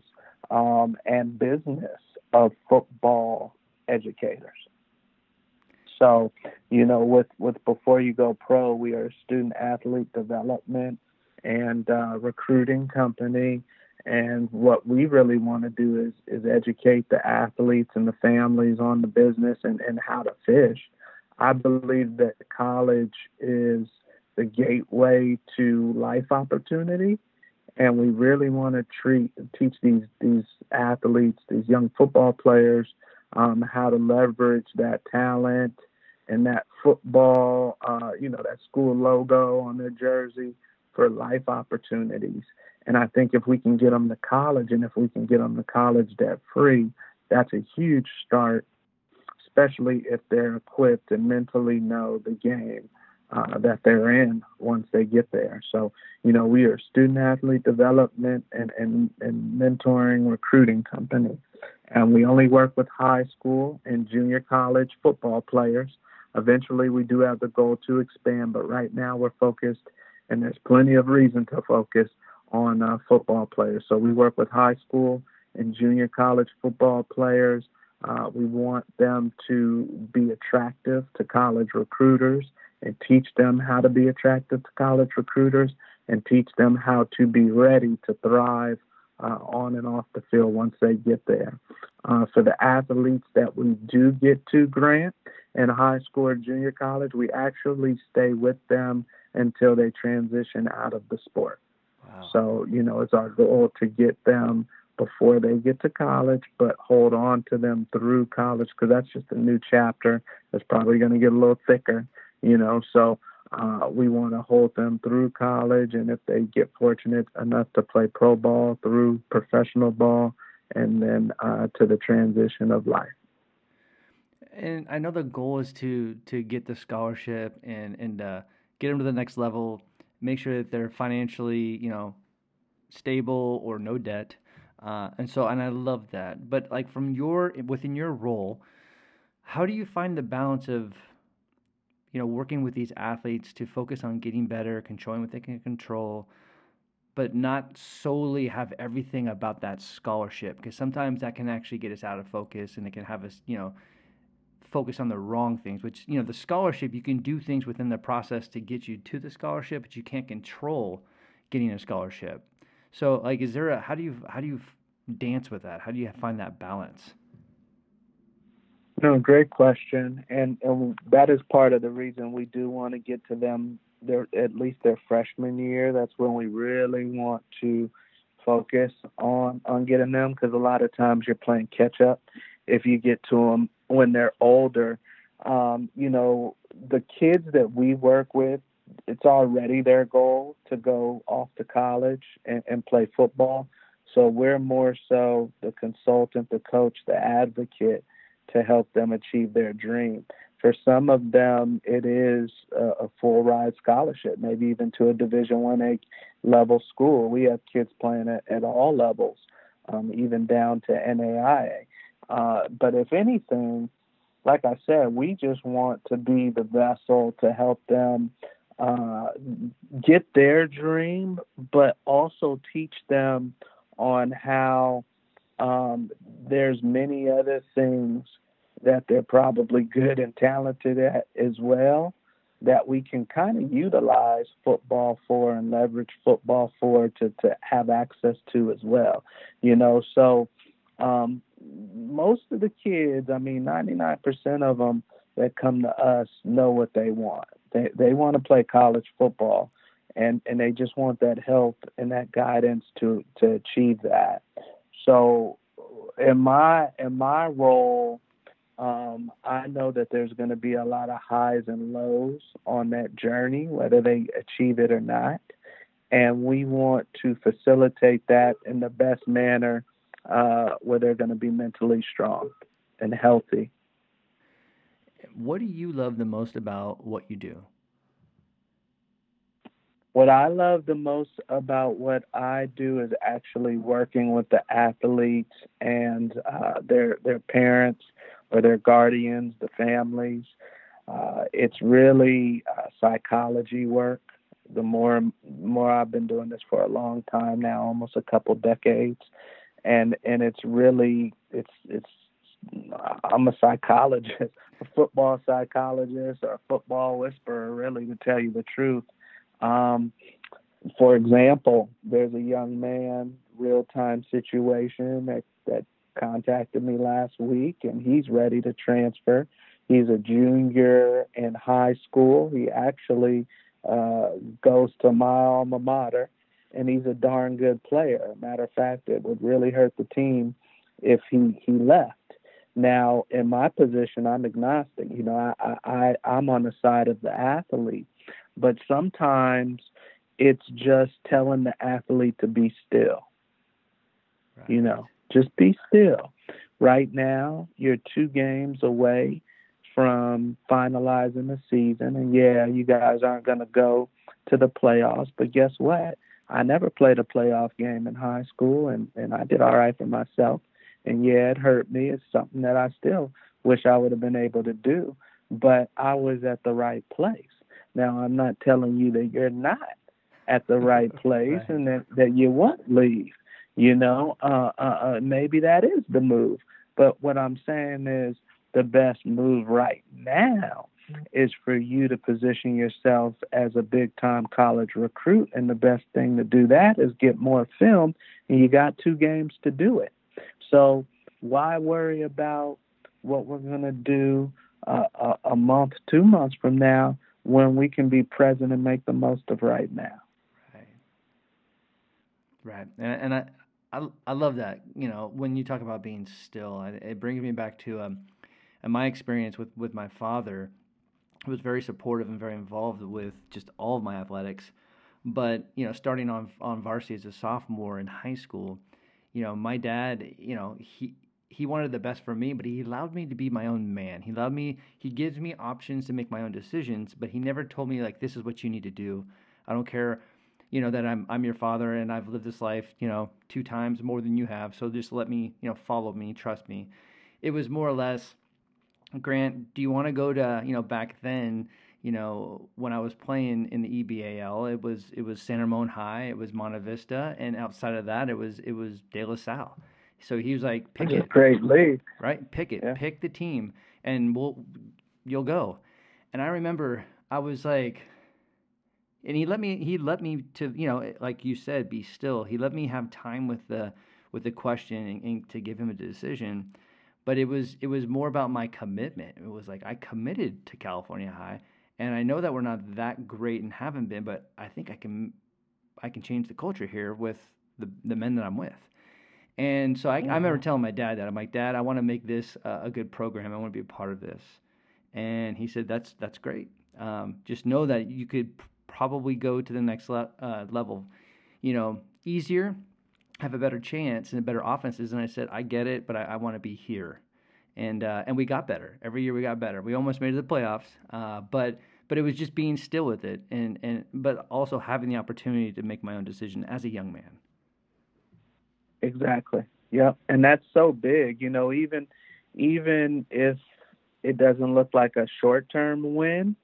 um, and business of football educators. So, you know, with with before you go pro, we are a student athlete development and uh, recruiting company. And what we really want to do is is educate the athletes and the families on the business and, and how to fish. I believe that college is the gateway to life opportunity and we really want to treat teach these these athletes, these young football players, um, how to leverage that talent and that football, uh, you know, that school logo on their jersey for life opportunities. And I think if we can get them to college, and if we can get them to college debt free, that's a huge start, especially if they're equipped and mentally know the game uh, that they're in once they get there. So, you know, we are student athlete development and, and, and mentoring recruiting company. And we only work with high school and junior college football players. Eventually, we do have the goal to expand, but right now we're focused, and there's plenty of reason to focus on uh, football players. So we work with high school and junior college football players. Uh, we want them to be attractive to college recruiters and teach them how to be attractive to college recruiters and teach them how to be ready to thrive uh, on and off the field once they get there. Uh, for the athletes that we do get to grant in high school or junior college, we actually stay with them until they transition out of the sport. Wow. So, you know, it's our goal to get them before they get to college, but hold on to them through college because that's just a new chapter. that's probably going to get a little thicker you know. So uh, we want to hold them through college, and if they get fortunate enough to play pro ball through professional ball, and then uh, to the transition of life. And I know the goal is to to get the scholarship and and uh, get them to the next level. Make sure that they're financially, you know, stable or no debt. Uh, and so, and I love that. But like from your within your role, how do you find the balance of you know, working with these athletes to focus on getting better, controlling what they can control, but not solely have everything about that scholarship because sometimes that can actually get us out of focus and it can have us, you know, focus on the wrong things. Which you know, the scholarship you can do things within the process to get you to the scholarship, but you can't control getting a scholarship. So, like, is there a how do you how do you dance with that? How do you find that balance? No, great question, and and that is part of the reason we do want to get to them their at least their freshman year. That's when we really want to focus on on getting them because a lot of times you're playing catch up if you get to them when they're older. Um, you know, the kids that we work with, it's already their goal to go off to college and, and play football. So we're more so the consultant, the coach, the advocate to help them achieve their dream. For some of them, it is a, a full ride scholarship, maybe even to a Division One A level school. We have kids playing at, at all levels, um, even down to NAIA. Uh, but if anything, like I said, we just want to be the vessel to help them uh, get their dream, but also teach them on how um, there's many other things that they're probably good and talented at as well that we can kind of utilize football for and leverage football for to, to have access to as well. You know, so um, most of the kids, I mean, 99% of them that come to us know what they want. They, they want to play college football and, and they just want that help and that guidance to, to achieve that. So in my, in my role, um, I know that there's going to be a lot of highs and lows on that journey, whether they achieve it or not. And we want to facilitate that in the best manner uh, where they're going to be mentally strong and healthy. What do you love the most about what you do? what I love the most about what I do is actually working with the athletes and uh, their their parents or their guardians, the families. Uh, it's really uh, psychology work. The more more I've been doing this for a long time now, almost a couple decades, and and it's really it's it's I'm a psychologist, a football psychologist, or a football whisperer, really, to tell you the truth. Um, for example, there's a young man, real time situation that that contacted me last week, and he's ready to transfer. He's a junior in high school. He actually uh, goes to my alma mater, and he's a darn good player. Matter of fact, it would really hurt the team if he he left. Now, in my position, I'm agnostic. You know, I, I I'm on the side of the athlete, but sometimes it's just telling the athlete to be still. Right. You know, just be still. Right now, you're two games away from finalizing the season. And yeah, you guys aren't going to go to the playoffs, but guess what? I never played a playoff game in high school, and, and I did all right for myself. And yeah, it hurt me. It's something that I still wish I would have been able to do, but I was at the right place. Now, I'm not telling you that you're not at the right place right. and that, that you won't leave. You know, uh, uh, uh, maybe that is the move. But what I'm saying is the best move right now is for you to position yourself as a big time college recruit. And the best thing to do that is get more film, and you got two games to do it. So why worry about what we're going to do uh, a, a month, two months from now when we can be present and make the most of right now? Right. Right. And, and I, I, I love that. You know, when you talk about being still, it brings me back to um, my experience with, with my father, was very supportive and very involved with just all of my athletics. But you know, starting on on varsity as a sophomore in high school, you know, my dad, you know, he he wanted the best for me, but he allowed me to be my own man. He allowed me. He gives me options to make my own decisions, but he never told me like this is what you need to do. I don't care you know that I'm I'm your father and I've lived this life, you know, two times more than you have. So just let me, you know, follow me, trust me. It was more or less, Grant, do you want to go to, you know, back then, you know, when I was playing in the EBAL, it was it was San Ramon High, it was Monte Vista, and outside of that, it was it was De La Salle. So he was like, pick it, great league, right? Pick it, yeah. pick the team, and we'll you'll go. And I remember I was like and he let me he let me to you know like you said be still he let me have time with the with the question and, and, to give him a decision but it was it was more about my commitment. It was like i committed to california high and i know that we're not that great and haven't been but i think i can i can change the culture here with the the men that i'm with. And so i, I remember telling my dad that. I'm like dad i want to make this uh, a good program. I want to be a part of this. And he said that's that's great. Um, just know that you could probably go to the next le- uh, level. You know, easier, have a better chance and better offenses. And I said, I get it, but I, I want to be here. And uh, and we got better every year. We got better. We almost made it to the playoffs, uh, but but it was just being still with it, and and but also having the opportunity to make my own decision as a young man. Exactly. Yep. And that's so big. You know, even even if it doesn't look like a short term win,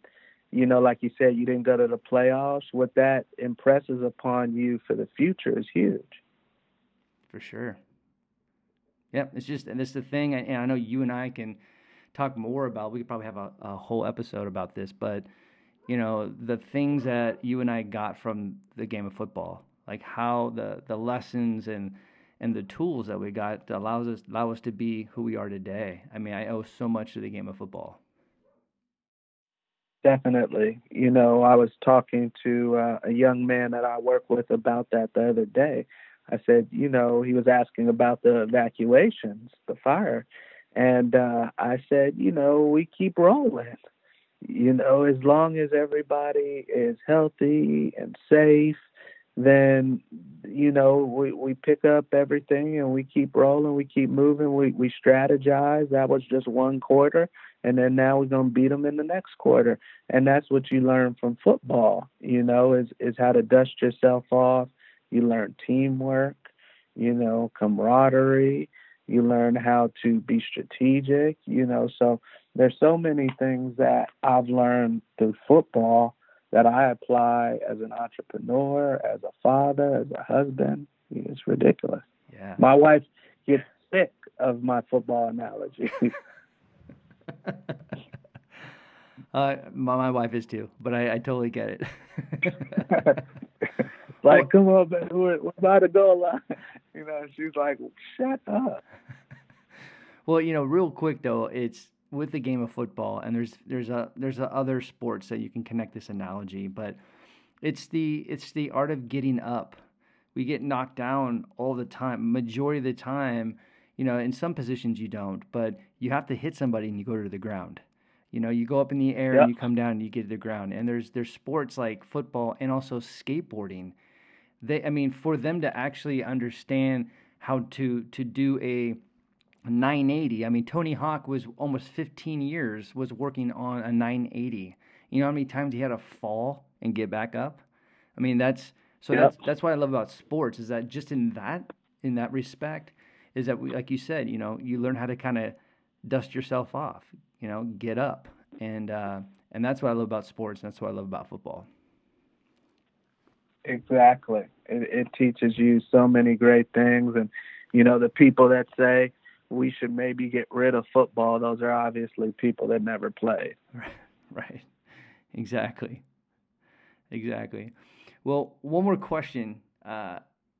you know, like you said, you didn't go to the playoffs. What that impresses upon you for the future is huge. For sure. Yeah, it's just, and it's the thing, and I know you and I can talk more about. We could probably have a, a whole episode about this, but you know, the things that you and I got from the game of football, like how the the lessons and and the tools that we got allows us allow us to be who we are today. I mean, I owe so much to the game of football. Definitely. You know, I was talking to uh, a young man that I work with about that the other day. I said, you know, he was asking about the evacuations, the fire. And uh, I said, you know, we keep rolling. You know, as long as everybody is healthy and safe then you know we we pick up everything and we keep rolling, we keep moving, we we strategize. That was just one quarter, and then now we're gonna beat them in the next quarter, and that's what you learn from football. You know, is is how to dust yourself off. You learn teamwork, you know, camaraderie. You learn how to be strategic. You know, so there's so many things that I've learned through football that I apply as an entrepreneur, as a father, as a husband. It's ridiculous. Yeah. My wife gets sick of my football analogy. uh, my, my wife is too, but I, I totally get it. like, come on, man, we're, we're about to go line. You know, she's like, shut up. Well, you know, real quick though, it's with the game of football, and there's there's a there's a other sports that you can connect this analogy, but it's the it's the art of getting up. We get knocked down all the time. Majority of the time, you know, in some positions you don't, but you have to hit somebody and you go to the ground. You know, you go up in the air yep. and you come down and you get to the ground. And there's there's sports like football and also skateboarding. They I mean, for them to actually understand how to to do a 980. I mean, Tony Hawk was almost 15 years was working on a 980. You know how many times he had to fall and get back up? I mean, that's so yep. that's that's what I love about sports is that just in that in that respect is that we, like you said, you know, you learn how to kind of dust yourself off, you know, get up, and uh, and that's what I love about sports. And that's what I love about football. Exactly, it, it teaches you so many great things, and you know, the people that say we should maybe get rid of football. Those are obviously people that never played. Right. Exactly. Exactly. Well, one more question. Uh,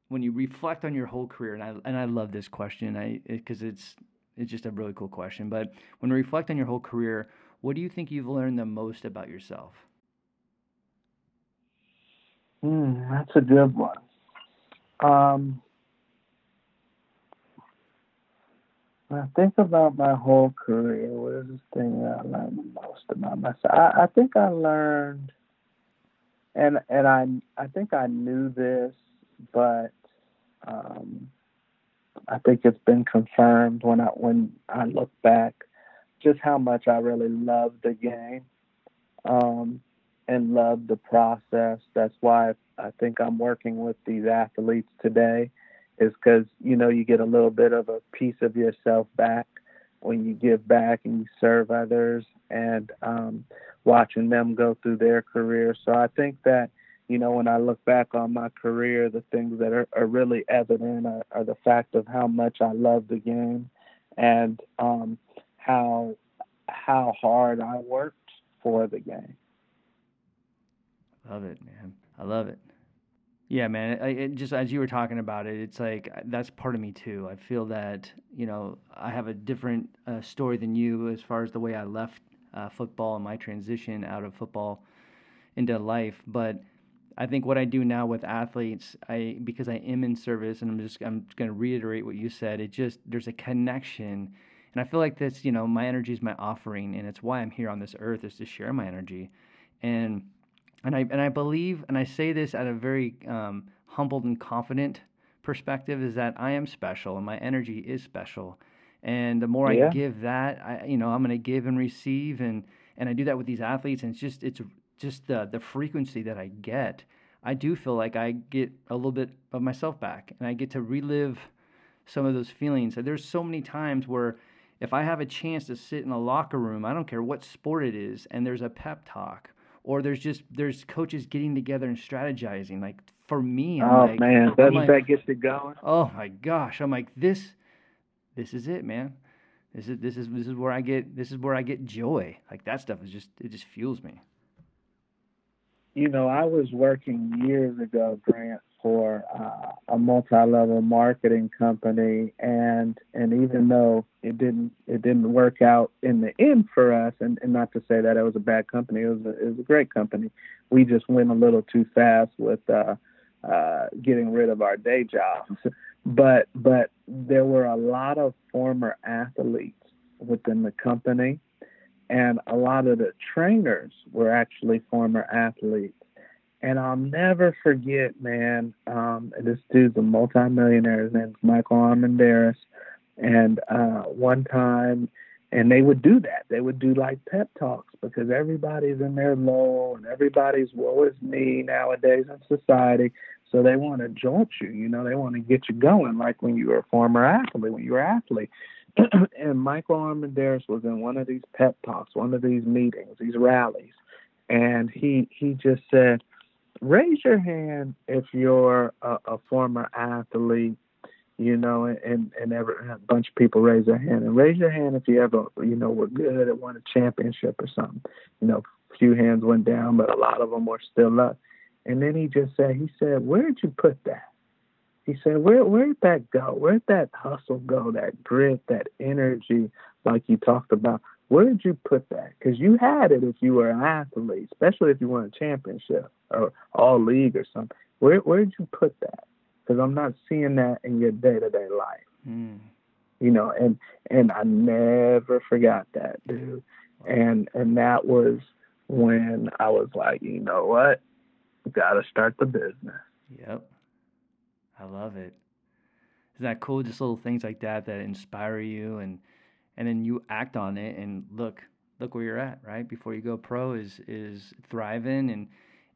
when you reflect on your whole career, and I and I love this question, I because it, it's it's just a really cool question. But when you reflect on your whole career, what do you think you've learned the most about yourself? Mm, that's a good one. Um, When I think about my whole career, what is the thing that I learned the most about myself? I, I think I learned, and and I I think I knew this, but um, I think it's been confirmed when I when I look back, just how much I really love the game, um, and love the process. That's why I think I'm working with these athletes today is because you know you get a little bit of a piece of yourself back when you give back and you serve others and um, watching them go through their career. So I think that you know when I look back on my career, the things that are, are really evident are, are, the fact of how much I love the game and um, how how hard I worked for the game. Love it, man. I love it. Yeah, man. It, just as you were talking about it, it's like that's part of me too. I feel that you know I have a different uh, story than you as far as the way I left uh, football and my transition out of football into life. But I think what I do now with athletes, I because I am in service, and I'm just I'm going to reiterate what you said. It just there's a connection, and I feel like that's you know my energy is my offering, and it's why I'm here on this earth is to share my energy, and and I and I believe, and I say this at a very um, humbled and confident perspective, is that I am special and my energy is special, and the more yeah. I give that, I you know I'm going to give and receive, and and I do that with these athletes, and it's just it's just the the frequency that I get. I do feel like I get a little bit of myself back, and I get to relive some of those feelings. There's so many times where if I have a chance to sit in a locker room, I don't care what sport it is, and there's a pep talk or there's just there's coaches getting together and strategizing. Like for me, I'm oh like, man, doesn't like, that get you going? Oh my gosh, I'm like this. This is it, man. This is this is this is where I get this is where I get joy. Like that stuff is just it just fuels me. You know, I was working years ago, Grant, for uh, a multi-level marketing company, and and even though it didn't it didn't work out in the end for us, and, and not to say that it was a bad company, it was a, it was a great company. We just went a little too fast with uh, uh, getting rid of our day jobs, but but there were a lot of former athletes within the company, and a lot of the trainers were actually former athletes And I'll never forget, man. Um, this dude's a multimillionaire. His name's Michael Armendariz. And uh, one time, and they would do that. They would do like pep talks because everybody's in their low and everybody's woe is me nowadays in society. So they want to jolt you, you know, they want to get you going, like when you were a former athlete, when you were an athlete. and Michael Armendariz was in one of these pep talks, one of these meetings, these rallies, and he he just said, "Raise your hand if you're a, a former athlete." You know, and and ever a bunch of people raise their hand and raise your hand if you ever you know were good at won a championship or something. You know, few hands went down, but a lot of them were still up. And then he just said, he said, where'd you put that? He said, where where'd that go? Where'd that hustle go? That grit, that energy, like you talked about. Where did you put that? Because you had it if you were an athlete, especially if you won a championship or all league or something. Where where did you put that? Because I'm not seeing that in your day to day life. Mm. You know, and and I never forgot that, dude. And and that was when I was like, you know what? Got to start the business. Yep. I love it. Isn't that cool? Just little things like that that inspire you and and then you act on it and look look where you're at, right? Before you go pro is is thriving and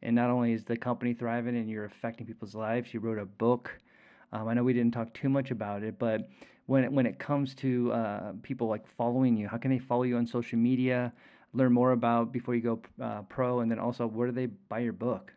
and not only is the company thriving and you're affecting people's lives, you wrote a book. Um, I know we didn't talk too much about it, but when it, when it comes to uh, people like following you, how can they follow you on social media, learn more about before you go uh, pro, and then also where do they buy your book?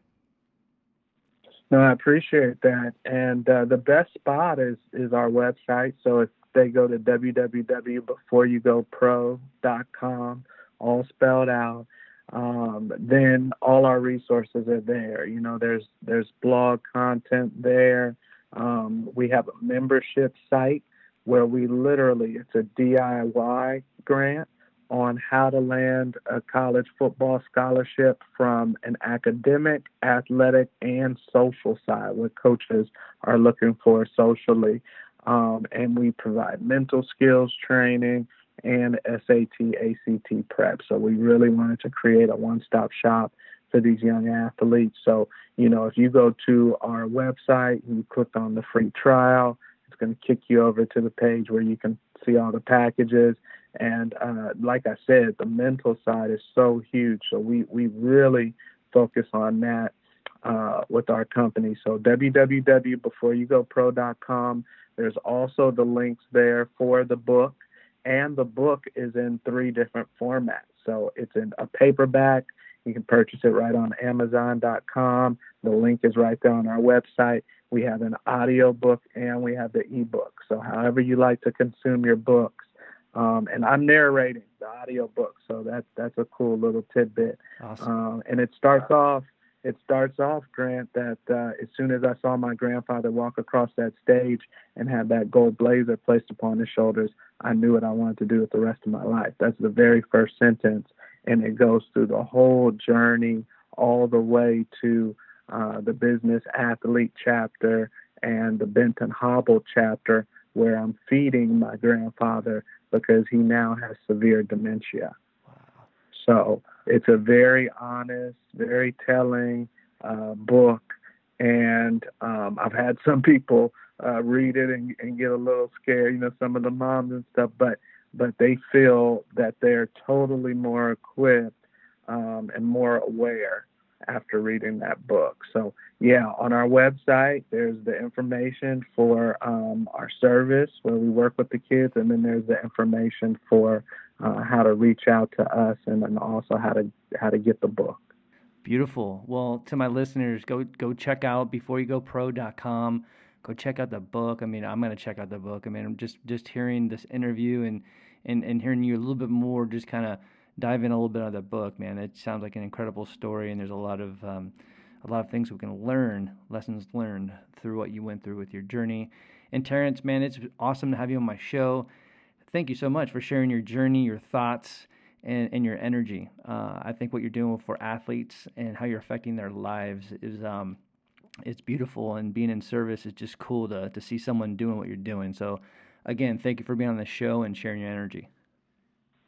No, I appreciate that. And uh, the best spot is is our website. So if they go to www.beforeyougopro.com, all spelled out, um, then all our resources are there. You know, there's there's blog content there. Um, we have a membership site where we literally it's a DIY grant on how to land a college football scholarship from an academic, athletic, and social side, what coaches are looking for socially. Um, and we provide mental skills training and SAT, ACT prep. So we really wanted to create a one stop shop for these young athletes. So, you know, if you go to our website and you click on the free trial, it's going to kick you over to the page where you can see all the packages and uh, like I said, the mental side is so huge. So we, we really focus on that uh, with our company. So www.beforeyougopro.com. There's also the links there for the book, and the book is in three different formats. So it's in a paperback. You can purchase it right on Amazon.com. The link is right there on our website. We have an audio book and we have the ebook. So however you like to consume your books, um, and I'm narrating the audio book, so that's that's a cool little tidbit. Awesome. Um, and it starts off it starts off Grant that uh, as soon as I saw my grandfather walk across that stage and have that gold blazer placed upon his shoulders, I knew what I wanted to do with the rest of my life. That's the very first sentence, and it goes through the whole journey all the way to uh, the business athlete chapter and the Benton Hobble chapter, where I'm feeding my grandfather because he now has severe dementia. Wow. So it's a very honest, very telling uh, book. And um, I've had some people uh, read it and, and get a little scared, you know, some of the moms and stuff, but but they feel that they're totally more equipped um, and more aware after reading that book. So, yeah, on our website, there's the information for um, our service where we work with the kids, and then there's the information for uh, how to reach out to us, and then also how to how to get the book. Beautiful. Well, to my listeners, go go check out beforeyougopro.com. Go check out the book. I mean, I'm gonna check out the book. I mean, I'm just just hearing this interview and and and hearing you a little bit more, just kind of dive in a little bit on the book, man. It sounds like an incredible story, and there's a lot of um, a lot of things we can learn, lessons learned through what you went through with your journey. And Terrence, man, it's awesome to have you on my show. Thank you so much for sharing your journey, your thoughts, and, and your energy. Uh, I think what you're doing for athletes and how you're affecting their lives is um, it's beautiful, and being in service is just cool to to see someone doing what you're doing. So, again, thank you for being on the show and sharing your energy.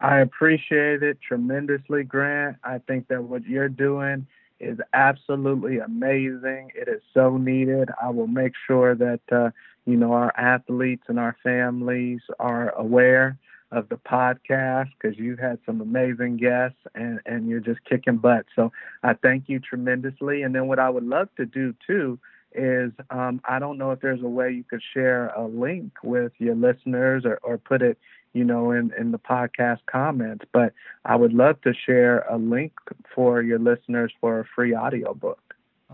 I appreciate it tremendously, Grant. I think that what you're doing is absolutely amazing. It is so needed. I will make sure that uh, you know our athletes and our families are aware of the podcast because you've had some amazing guests and and you're just kicking butt. So I thank you tremendously. And then what I would love to do too is um, I don't know if there's a way you could share a link with your listeners or, or put it, you know, in, in the podcast comments, but I would love to share a link for your listeners for a free audiobook.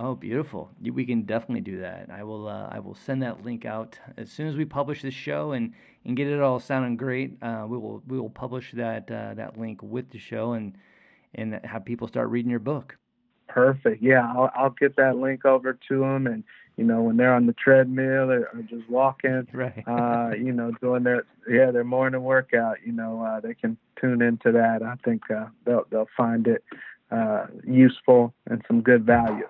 Oh, beautiful! We can definitely do that. I will. Uh, I will send that link out as soon as we publish this show and, and get it all sounding great. Uh, we will we will publish that uh, that link with the show and and have people start reading your book. Perfect. Yeah, I'll, I'll get that link over to them, and you know when they're on the treadmill or, or just walking, right? uh, you know, doing their yeah their morning workout, you know, uh, they can tune into that. I think uh, they'll they'll find it uh, useful and some good value.